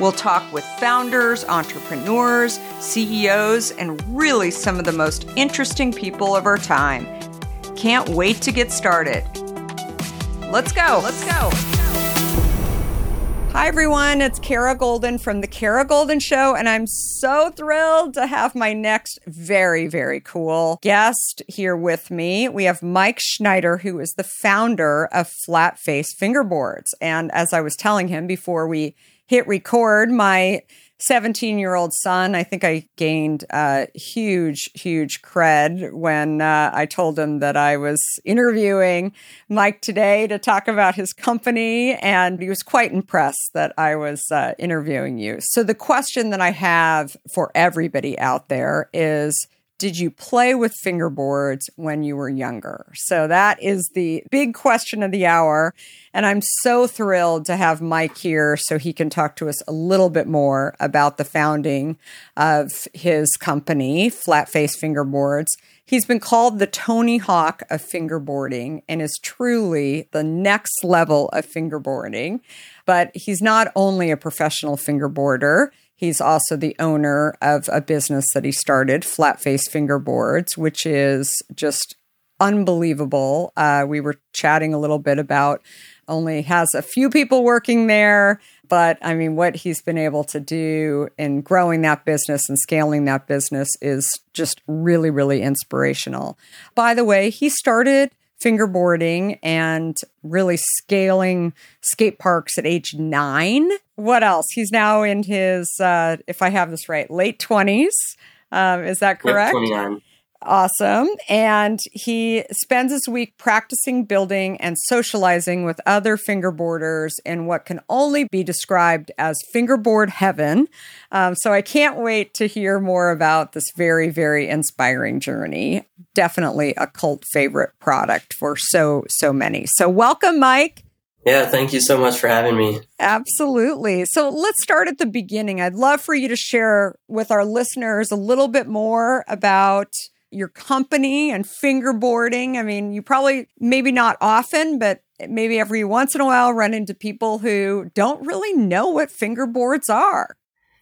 We'll talk with founders, entrepreneurs, CEOs, and really some of the most interesting people of our time. Can't wait to get started. Let's go. Let's go. Hi, everyone. It's Kara Goldin from The Kara Goldin Show, and I'm so thrilled to have my next very, very cool guest here with me. We have Mike Schneider, who is the founder of Flat Face Fingerboards. And as I was telling him before we hit record, my 17 year old son, I think I gained uh, huge, huge cred when uh, I told him that I was interviewing Mike today to talk about his company. And he was quite impressed that I was uh, interviewing you. So, the question that I have for everybody out there is did you play with fingerboards when you were younger? So that is the big question of the hour. And I'm so thrilled to have Mike here so he can talk to us a little bit more about the founding of his company, Flat Face Fingerboards. He's been called the Tony Hawk of fingerboarding and is truly the next level of fingerboarding. But he's not only a professional fingerboarder, He's also the owner of a business that he started, Flat Face Fingerboards, which is just unbelievable. Uh, we were chatting a little bit about only has a few people working there, but I mean, what he's been able to do in growing that business and scaling that business is just really, really inspirational. By the way, he started fingerboarding and really scaling skate parks at age nine. What else? He's now in his, uh, if I have this right, late 20s. Um, is that correct? Yep, 29. Awesome. And he spends his week practicing building and socializing with other fingerboarders in what can only be described as fingerboard heaven. Um, so I can't wait to hear more about this very, very inspiring journey. Definitely a cult favorite product for so, so many. So welcome, Mike. Yeah, thank you so much for having me. Absolutely. So let's start at the beginning. I'd love for you to share with our listeners a little bit more about your company and fingerboarding. I mean, you probably, maybe not often, but maybe every once in a while run into people who don't really know what fingerboards are.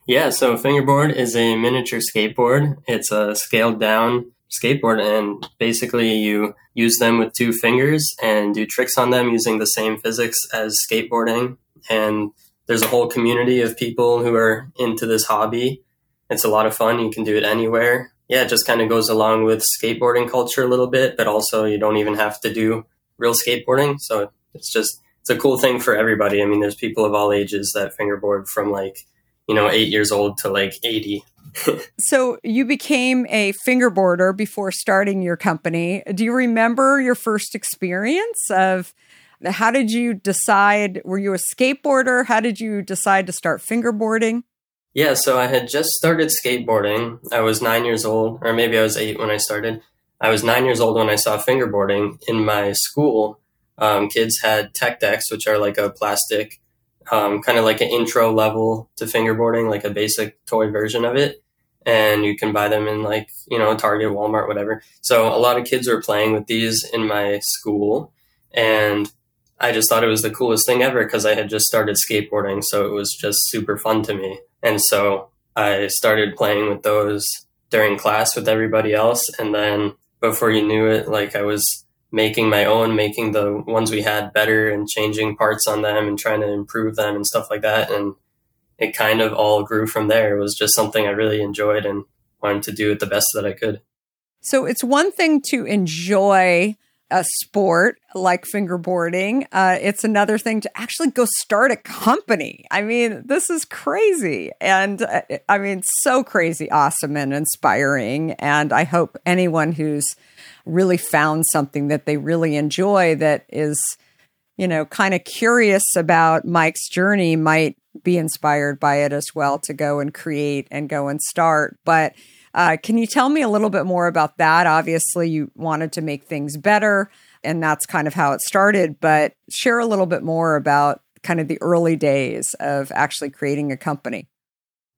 Yeah, so fingerboard is a miniature skateboard. It's a scaled down skateboard, and basically you use them with two fingers and do tricks on them using the same physics as skateboarding. And there's a whole community of people who are into this hobby. It's a lot of fun. You can do it anywhere yeah, it just kind of goes along with skateboarding culture a little bit, but also you don't even have to do real skateboarding. So it's just, it's a cool thing for everybody. I mean, there's people of all ages that fingerboard from like, you know, eight years old to like 80. so you became a fingerboarder before starting your company. Do you remember your first experience of how did you decide? Were you a skateboarder? How did you decide to start fingerboarding? Yeah, so I had just started skateboarding. I was nine years old, or maybe I was eight when I started. I was nine years old when I saw fingerboarding in my school. Um, kids had tech decks, which are like a plastic, um, kind of like an intro level to fingerboarding, like a basic toy version of it. And you can buy them in like, you know, Target, Walmart, whatever. So a lot of kids were playing with these in my school. And I just thought it was the coolest thing ever because I had just started skateboarding. So it was just super fun to me. And so I started playing with those during class with everybody else. And then before you knew it, like I was making my own, making the ones we had better and changing parts on them and trying to improve them and stuff like that. And it kind of all grew from there. It was just something I really enjoyed and wanted to do it the best that I could. So it's one thing to enjoy a sport like fingerboarding. Uh, it's another thing to actually go start a company. I mean, this is crazy. And uh, I mean, so crazy, awesome, and inspiring. And I hope anyone who's really found something that they really enjoy that is you know, kind of curious about Mike's journey might be inspired by it as well to go and create and go and start. But uh, can you tell me a little bit more about that? Obviously, you wanted to make things better, and that's kind of how it started. But share a little bit more about kind of the early days of actually creating a company.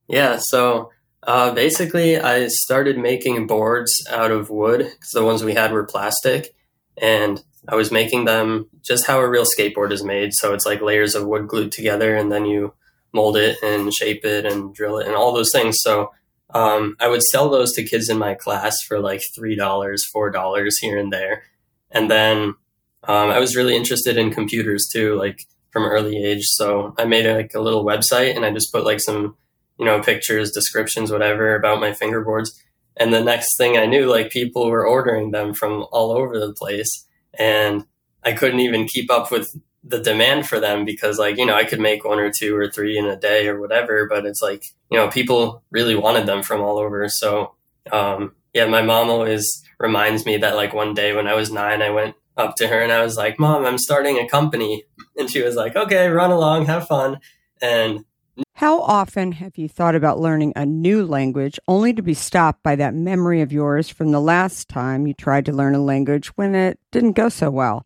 Yeah. So uh, basically, I started making boards out of wood because the ones we had were plastic. And I was making them just how a real skateboard is made. So it's like layers of wood glued together, and then you mold it and shape it and drill it and all those things. So um, I would sell those to kids in my class for like $3, $4 here and there. And then um, I was really interested in computers too, like from early age. So I made a, like a little website and I just put like some, you know, pictures, descriptions, whatever about my fingerboards. And the next thing I knew, like people were ordering them from all over the place. And I couldn't even keep up with the demand for them because like you know i could make one or two or three in a day or whatever but it's like you know people really wanted them from all over. So um yeah my mom always reminds me that like one day when i was nine i went up to her and i was like mom i'm starting a company. And she was like okay run along have fun. And how often have you thought about learning a new language only to be stopped by that memory of yours from the last time you tried to learn a language when it didn't go so well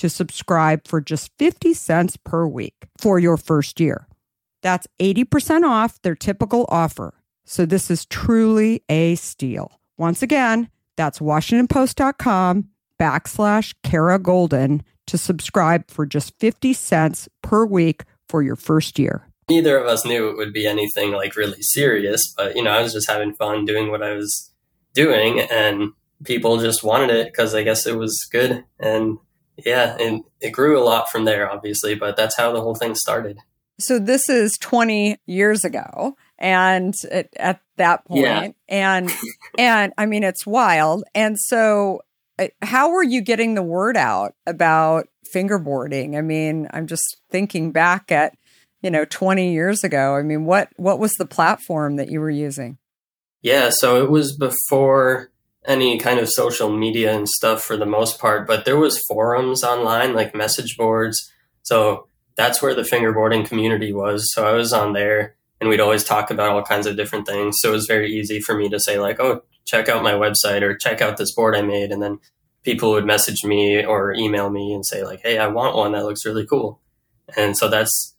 to subscribe for just 50 cents per week for your first year. That's 80% off their typical offer. So this is truly a steal. Once again, that's washingtonpost.com backslash Kara Goldin to subscribe for just 50 cents per week for your first year. Neither of us knew it would be anything like really serious, but you know, I was just having fun doing what I was doing and people just wanted it because I guess it was good. And yeah, and it grew a lot from there, obviously, but that's how the whole thing started. So this is 20 years ago and at, at that point, Yeah. and and I mean it's wild. And so uh, how were you getting the word out about fingerboarding? I mean, I'm just thinking back at, you know, 20 years ago. I mean, what what was the platform that you were using? Yeah, so it was before any kind of social media and stuff for the most part, but there was forums online like message boards. So that's where the fingerboarding community was. So I was on there and we'd always talk about all kinds of different things. So it was very easy for me to say like, "Oh, check out my website or check out this board I made." And then people would message me or email me and say like, "Hey, I want one that looks really cool." And so that's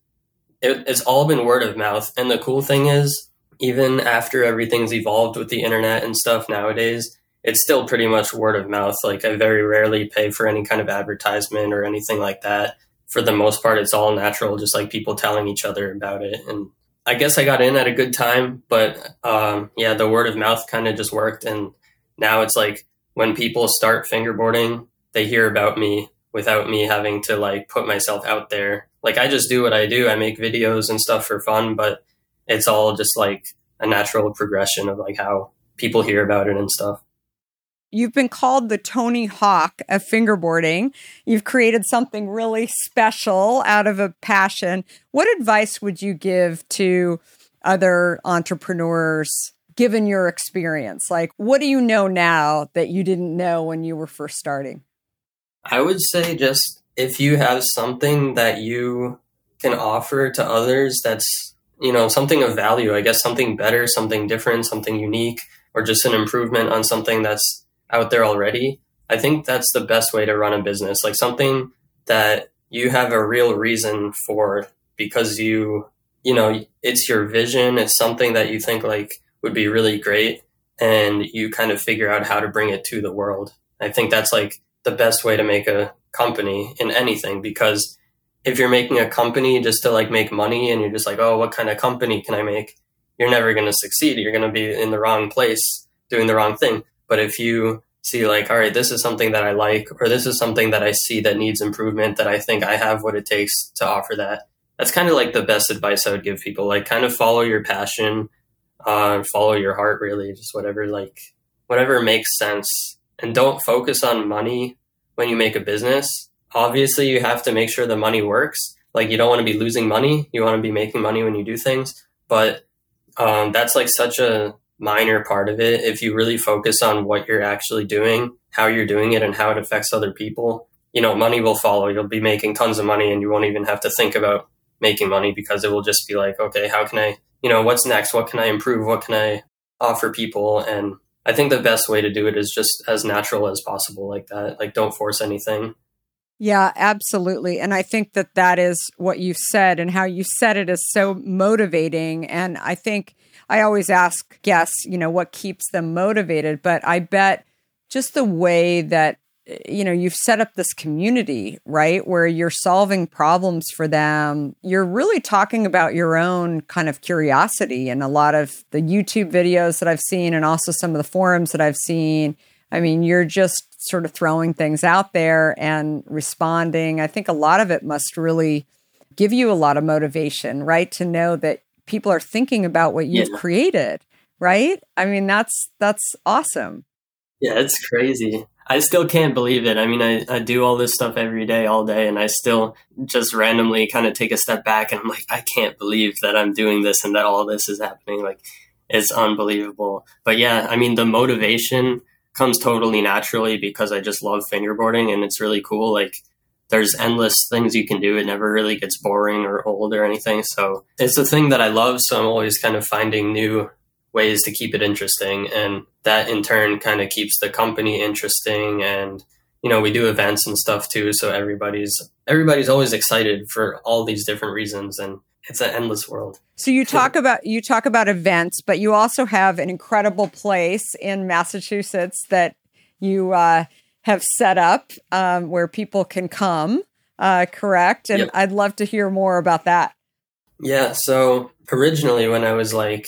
it, it's all been word of mouth. And the cool thing is even after everything's evolved with the internet and stuff nowadays, it's still pretty much word of mouth. Like I very rarely pay for any kind of advertisement or anything like that. For the most part, it's all natural, just like people telling each other about it. And I guess I got in at a good time, but um, yeah, the word of mouth kind of just worked. And now it's like when people start fingerboarding, they hear about me without me having to like put myself out there. Like I just do what I do. I make videos and stuff for fun, but it's all just like a natural progression of like how people hear about it and stuff. You've been called the Tony Hawk of fingerboarding. You've created something really special out of a passion. What advice would you give to other entrepreneurs given your experience? Like, what do you know now that you didn't know when you were first starting? I would say just if you have something that you can offer to others that's, you know, something of value, I guess something better, something different, something unique, or just an improvement on something that's out there already. I think that's the best way to run a business. Like something that you have a real reason for because you, you know, it's your vision, it's something that you think like would be really great and you kind of figure out how to bring it to the world. I think that's like the best way to make a company in anything because if you're making a company just to like make money and you're just like, oh, what kind of company can I make? You're never going to succeed. You're going to be in the wrong place doing the wrong thing. But if you see like, all right, this is something that I like, or this is something that I see that needs improvement, that I think I have what it takes to offer that. That's kind of like the best advice I would give people. Like, kind of follow your passion, uh, follow your heart, really, just whatever, like, whatever makes sense. And don't focus on money when you make a business. Obviously, you have to make sure the money works. Like, you don't want to be losing money. You want to be making money when you do things. But um, that's like such a minor part of it. If you really focus on what you're actually doing, how you're doing it, and how it affects other people, you know, money will follow. You'll be making tons of money and you won't even have to think about making money because it will just be like, okay, how can I, you know, what's next? What can I improve? What can I offer people? And I think the best way to do it is just as natural as possible, like that. Like, don't force anything. Yeah, absolutely. And I think that that is what you said and how you said it is so motivating. And I think I always ask guests, you know, what keeps them motivated. But I bet just the way that eh, you know you've set up this community right where you're solving problems for them you're really talking about your own kind of curiosity and a lot of the youtube videos that i've seen and also some of the forums that i've seen i mean you're just sort of throwing things out there and responding i think a lot of it must really give you a lot of motivation right to know that people are thinking about what you've Yeah. created right i mean that's that's awesome Yeah, it's crazy. I still can't believe it. I mean, I, I do all this stuff every day, all day, and I still just randomly kind of take a step back and I'm like, I can't believe that I'm doing this and that all this is happening. Like, it's unbelievable. But yeah, I mean, the motivation comes totally naturally because I just love fingerboarding and it's really cool. Like, there's endless things you can do. It never really gets boring or old or anything. So it's a thing that I love. So I'm always kind of finding new ways to keep it interesting and that in turn kind of keeps the company interesting and you know we do events and stuff too so everybody's everybody's always excited for all these different reasons and it's an endless world So you talk about you talk about events, but you also have an incredible place in Massachusetts that you uh, have set up um, where people can come. Uh, correct, and Yep. I'd love to hear more about that. yeah so originally when i was like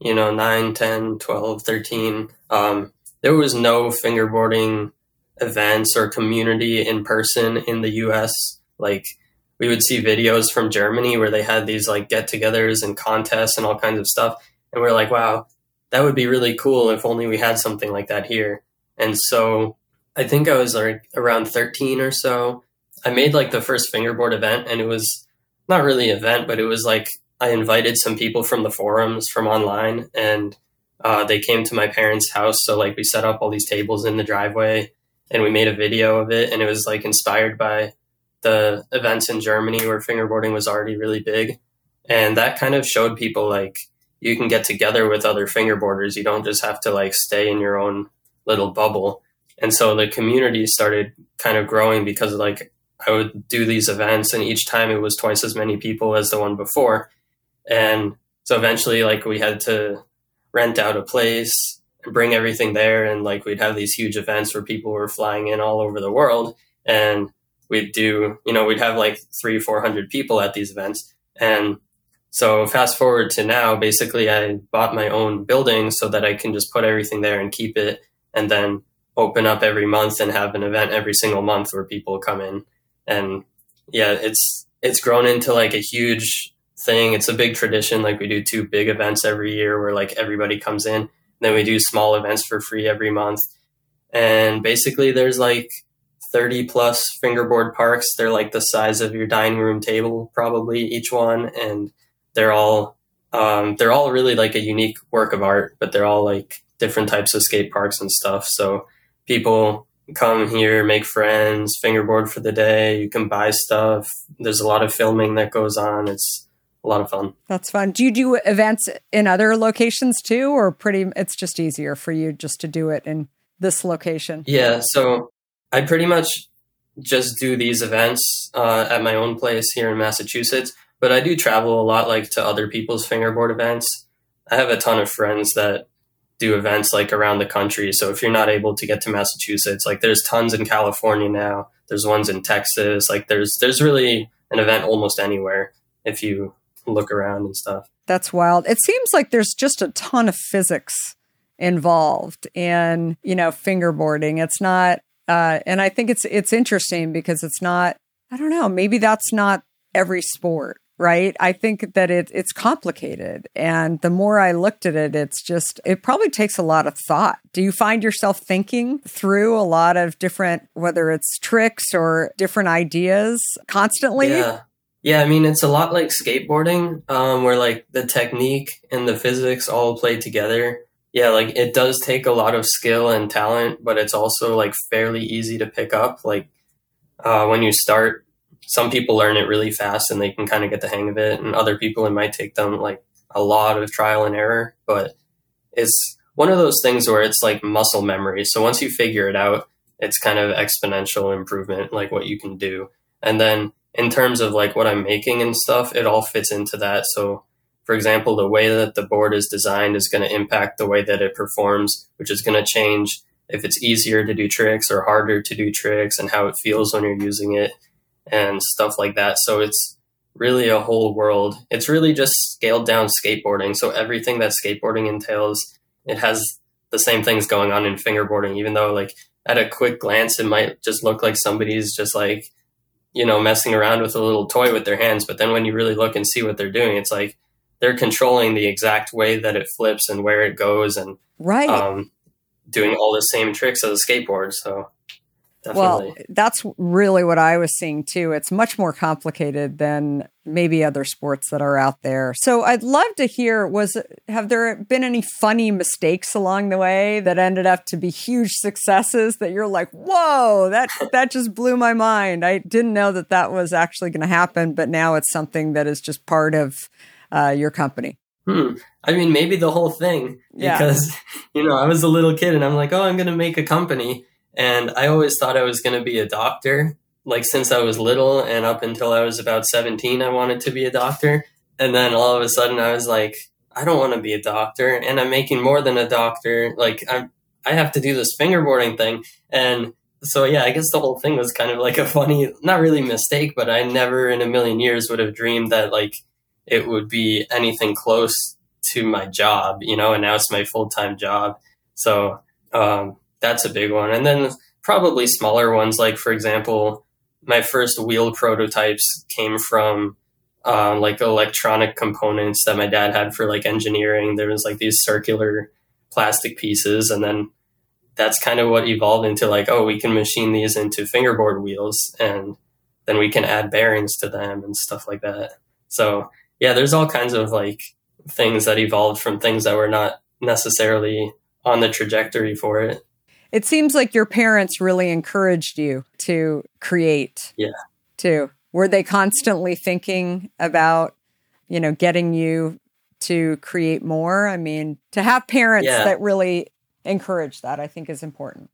you know 9 10 12 13 um, there was no fingerboarding events or community in person in the us like we would see videos from Germany where they had these like get togethers and contests and all kinds of stuff. And we are like, wow, that would be really cool if only we had something like that here. And so I think I was like around 13 or so. I made like the first fingerboard event and it was not really an event, but it was like I invited some people from the forums from online and uh, they came to my parents' house. So like we set up all these tables in the driveway and we made a video of it and it was like inspired by the events in Germany where fingerboarding was already really big. And that kind of showed people like you can get together with other fingerboarders. You don't just have to like stay in your own little bubble. And so the community started kind of growing because like I would do these events and each time it was twice as many people as the one before. And so eventually like we had to rent out a place and bring everything there and like we'd have these huge events where people were flying in all over the world and we'd do you know we'd have like three four hundred people at these events. And so fast forward to now basically i bought my own building so that i can just put everything there and keep it and then open up every month and have an event every single month where people come in. And yeah it's it's grown into like a huge thing. It's a big tradition. Like we do two big events every year where like everybody comes in. Then we do small events for free every month. And basically there's like 30 plus fingerboard parks. They're like the size of your dining room table, probably each one, and they're all um, they're all really like a unique work of art, but they're all like different types of skate parks and stuff. So people come here, make friends, fingerboard for the day. You can buy stuff. There's a lot of filming that goes on. It's a lot of fun. That's fun. Do you do events in other locations too, or pretty? It's just easier for you just to do it in this location. Yeah, so I pretty much just do these events uh, at my own place here in Massachusetts, but I do travel a lot, like to other people's fingerboard events. I have a ton of friends that do events like around the country. So if you're not able to get to Massachusetts, like there's tons in California now. There's ones in Texas. Like there's there's really an event almost anywhere if you look around and stuff. That's wild. It seems like there's just a ton of physics involved in you know fingerboarding. It's not, uh, and I think it's it's interesting because it's not. I don't know. Maybe that's not every sport, right? I think that it it's complicated, and the more I looked at it, it's just it probably takes a lot of thought. Do you find yourself thinking through a lot of different, whether it's tricks or different ideas, constantly? Yeah. Yeah, I mean it's a lot like skateboarding, um, where like the technique and the physics all play together. Yeah, like it does take a lot of skill and talent, but it's also like fairly easy to pick up. Like uh, when you start, some people learn it really fast and they can kind of get the hang of it, and other people it might take them like a lot of trial and error. But it's one of those things where it's like muscle memory. So once you figure it out, it's kind of exponential improvement, like what you can do. And then in terms of like what I'm making and stuff, it all fits into that. So, for example, the way that the board is designed is going to impact the way that it performs, which is going to change if it's easier to do tricks or harder to do tricks and how it feels when you're using it and stuff like that. So it's really a whole world. It's really just scaled down skateboarding. So everything that skateboarding entails, it has the same things going on in fingerboarding, even though like at a quick glance, it might just look like somebody's just like, you know, messing around with a little toy with their hands. But then when you really look and see what they're doing, it's like they're controlling the exact way that it flips and where it goes and right. Um, doing all the same tricks as a skateboard. So Definitely. Well, that's really what I was seeing too. It's much more complicated than maybe other sports that are out there. So I'd love to hear was have there been any funny mistakes along the way that ended up to be huge successes that you're like, "Whoa, that that just blew my mind. I didn't know that that was actually going to happen, but now it's something that is just part of uh, your company." Hmm. I mean, maybe the whole thing because yeah. you know I was a little kid and I'm like, "Oh, I'm going to make a company." And I always thought I was going to be a doctor. Like since I was little and up until I was about 17, I wanted to be a doctor. And then all of a sudden I was like, I don't want to be a doctor and I'm making more than a doctor. Like I'm, I have to do this fingerboarding thing. And so, yeah, I guess the whole thing was kind of like a funny, not really mistake, but I never in a million years would have dreamed that like it would be anything close to my job, you know, and now it's my full time job. So, um, that's a big one. And then probably smaller ones, like for example, my first wheel prototypes came from uh, like electronic components that my dad had for like engineering. There was like these circular plastic pieces, and then that's kind of what evolved into like, oh, we can machine these into fingerboard wheels, and then we can add bearings to them and stuff like that. So yeah, there's all kinds of like things that evolved from things that were not necessarily on the trajectory for it. It seems like your parents really encouraged you to create. Yeah. Too. Were they constantly thinking about, you know, getting you to create more? I mean, to have parents yeah. that really encourage that, I think is important.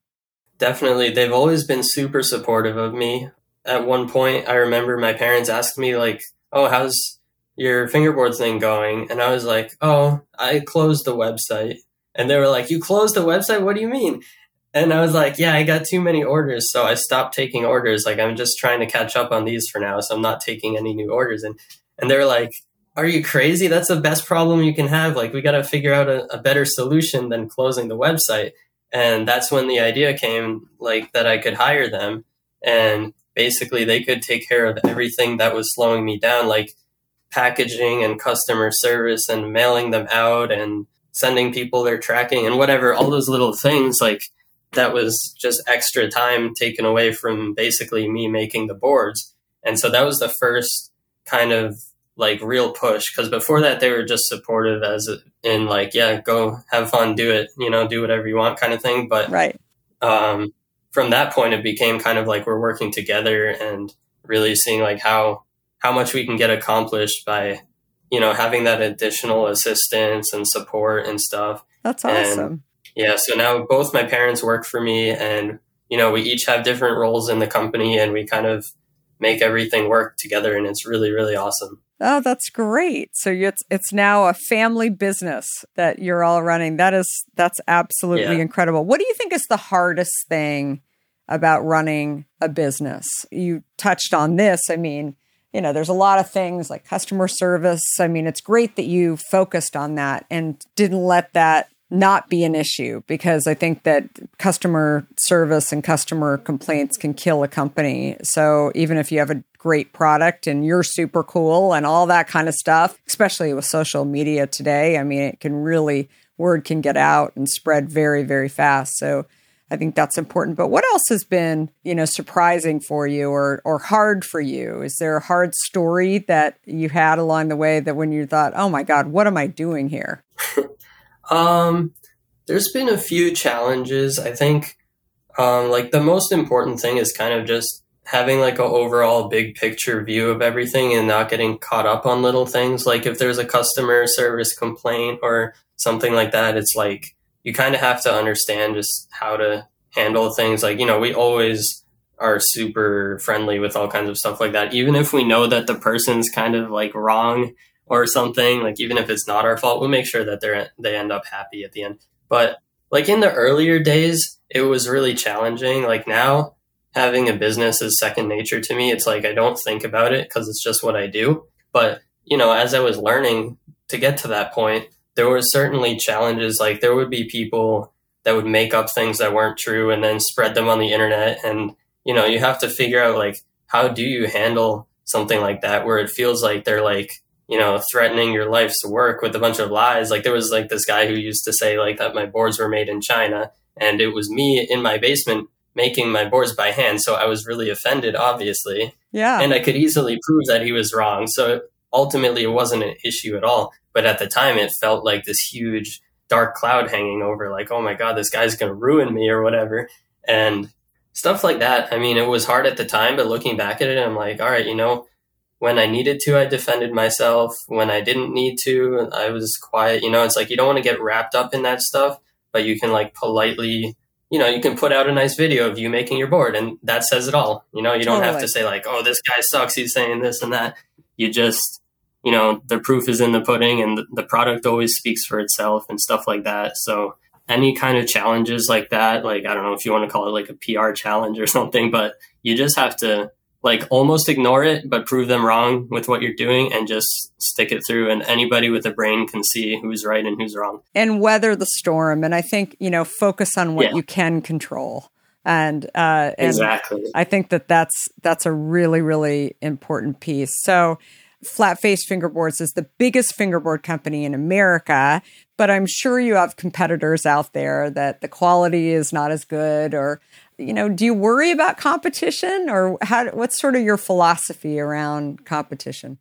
Definitely. They've always been super supportive of me. At one point, I remember my parents asked me, like, oh, how's your fingerboard thing going? And I was like, oh, I closed the website. And they were like, you closed the website? What do you mean? And I was like, yeah, I got too many orders. So I stopped taking orders. Like, I'm just trying to catch up on these for now. So I'm not taking any new orders. And, and they're like, are you crazy? That's the best problem you can have. Like, we got to figure out a, a better solution than closing the website. And that's when the idea came, like, that I could hire them. And basically, they could take care of everything that was slowing me down, like packaging and customer service and mailing them out and sending people their tracking and whatever, all those little things. Like, that was just extra time taken away from basically me making the boards. And so that was the first kind of like real push because before that they were just supportive as in like yeah go have fun do it you know do whatever you want kind of thing but right um, from that point it became kind of like we're working together and really seeing like how how much we can get accomplished by you know having that additional assistance and support and stuff that's awesome and yeah, so now both my parents work for me, and you know we each have different roles in the company, and we kind of make everything work together, and it's really really awesome. Oh, that's great. So it's it's now a family business that you're all running. That is that's absolutely yeah. incredible. What do you think is the hardest thing about running a business? You touched on this. I mean, you know, there's a lot of things like customer service. I mean, it's great that you focused on that and didn't let that not be an issue because I think that customer service and customer complaints can kill a company. So even if you have a great product and you're super cool and all that kind of stuff, especially with social media today, I mean, it can really, word can get out and spread very, very fast. So I think that's important. But what else has been, you know, surprising for you or or hard for you? Is there a hard story that you had along the way that when you thought, "Oh my god, what am I doing here?" Um, there's been a few challenges. I think, um, like the most important thing is kind of just having like an overall big picture view of everything and not getting caught up on little things. Like if there's a customer service complaint or something like that, it's like you kind of have to understand just how to handle things. Like, you know, we always are super friendly with all kinds of stuff like that. Even if we know that the person's kind of like wrong or something, like even if it's not our fault, we'll make sure that they're they end up happy at the end. But like in the earlier days, it was really challenging. Like now, having a business is second nature to me. It's like I don't think about it because it's just what I do. But you know, as I was learning to get to that point, there were certainly challenges. Like there would be people that would make up things that weren't true and then spread them on the internet. And, you know, you have to figure out like, how do you handle something like that where it feels like they're like, you know, threatening your life's work with a bunch of lies. Like there was like this guy who used to say like that my boards were made in China and it was me in my basement making my boards by hand. So I was really offended, obviously. Yeah. And I could easily prove that he was wrong. So ultimately, it wasn't an issue at all. But at the time, it felt like this huge dark cloud hanging over, like, oh my God, this guy's going to ruin me or whatever. And stuff like that. I mean, it was hard at the time, but looking back at it, I'm like, all right, you know, when I needed to, I defended myself. When I didn't need to, I was quiet. You know, it's like you don't want to get wrapped up in that stuff, but you can like politely you know, you can put out a nice video of you making your board and that says it all. You know, you don't Totally. have to say like, oh, this guy sucks. He's saying this and that. You just, you know, the proof is in the pudding and the, the product always speaks for itself and stuff like that. So any kind of challenges like that, like, I don't know if you want to call it like a PR challenge or something, but you just have to like almost ignore it, but prove them wrong with what you're doing and just stick it through. And anybody with a brain can see who's right and who's wrong. and weather the storm. And I think, you know, focus on what Yeah. you can control. And, uh, and Exactly. I think that that's that's a really really important piece. So, Flat Face Fingerboards is the biggest fingerboard company in America, but I'm sure you have competitors out there that the quality is not as good or you know, do you worry about competition or how what's sort of your philosophy around competition?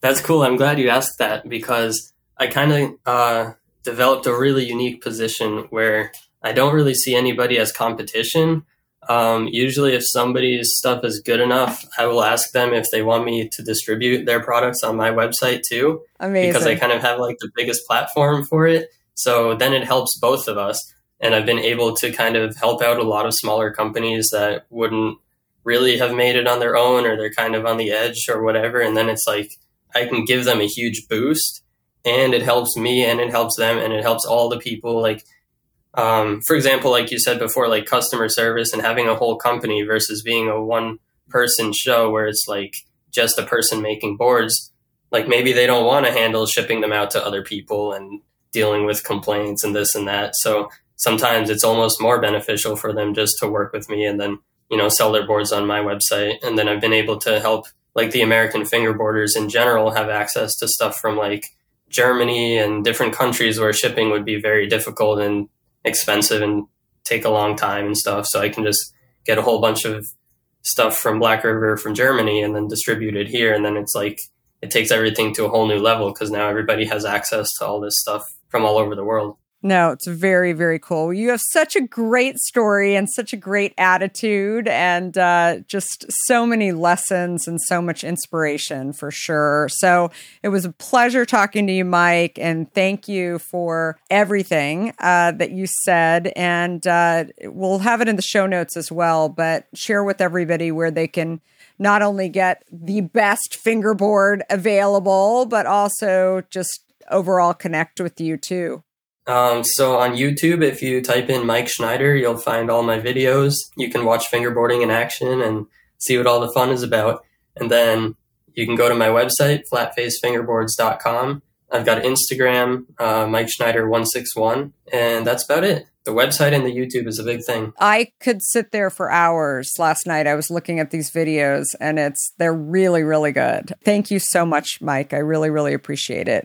That's cool. I'm glad you asked that because I kind of uh, developed a really unique position where I don't really see anybody as competition. Um, usually, if somebody's stuff is good enough, I will ask them if they want me to distribute their products on my website too, Amazing. because I kind of have like the biggest platform for it. So then it helps both of us. And I've been able to kind of help out a lot of smaller companies that wouldn't really have made it on their own or they're kind of on the edge or whatever. And then it's like, I can give them a huge boost and it helps me and it helps them and it helps all the people like um, for example like you said before like customer service and having a whole company versus being a one person show where it's like just a person making boards like maybe they don't want to handle shipping them out to other people and dealing with complaints and this and that. So sometimes it's almost more beneficial for them just to work with me and then you know sell their boards on my website. And then i've been able to help like the American fingerboarders in general have access to stuff from like Germany and different countries where shipping would be very difficult and expensive and take a long time and stuff. So I can just get a whole bunch of stuff from Black River from Germany and then distribute it here. And then it's like it takes everything to a whole new level because now everybody has access to all this stuff from all over the world. No, it's very, very cool. You have such a great story and such a great attitude, and uh, just so many lessons and so much inspiration for sure. So it was a pleasure talking to you, Mike, and thank you for everything uh, that you said. And uh, we'll have it in the show notes as well, but share with everybody where they can not only get the best fingerboard available, but also just overall connect with you too. Um, so on YouTube, if you type in Mike Schneider, you'll find all my videos. You can watch fingerboarding in action and see what all the fun is about. And then you can go to my website, flatfacefingerboards.com. I've got Instagram, uh, Mike Schneider 161, and that's about it. The website and the YouTube is a big thing. I could sit there for hours last night. I was looking at these videos and it's they're really really good. Thank you so much Mike. I really really appreciate it.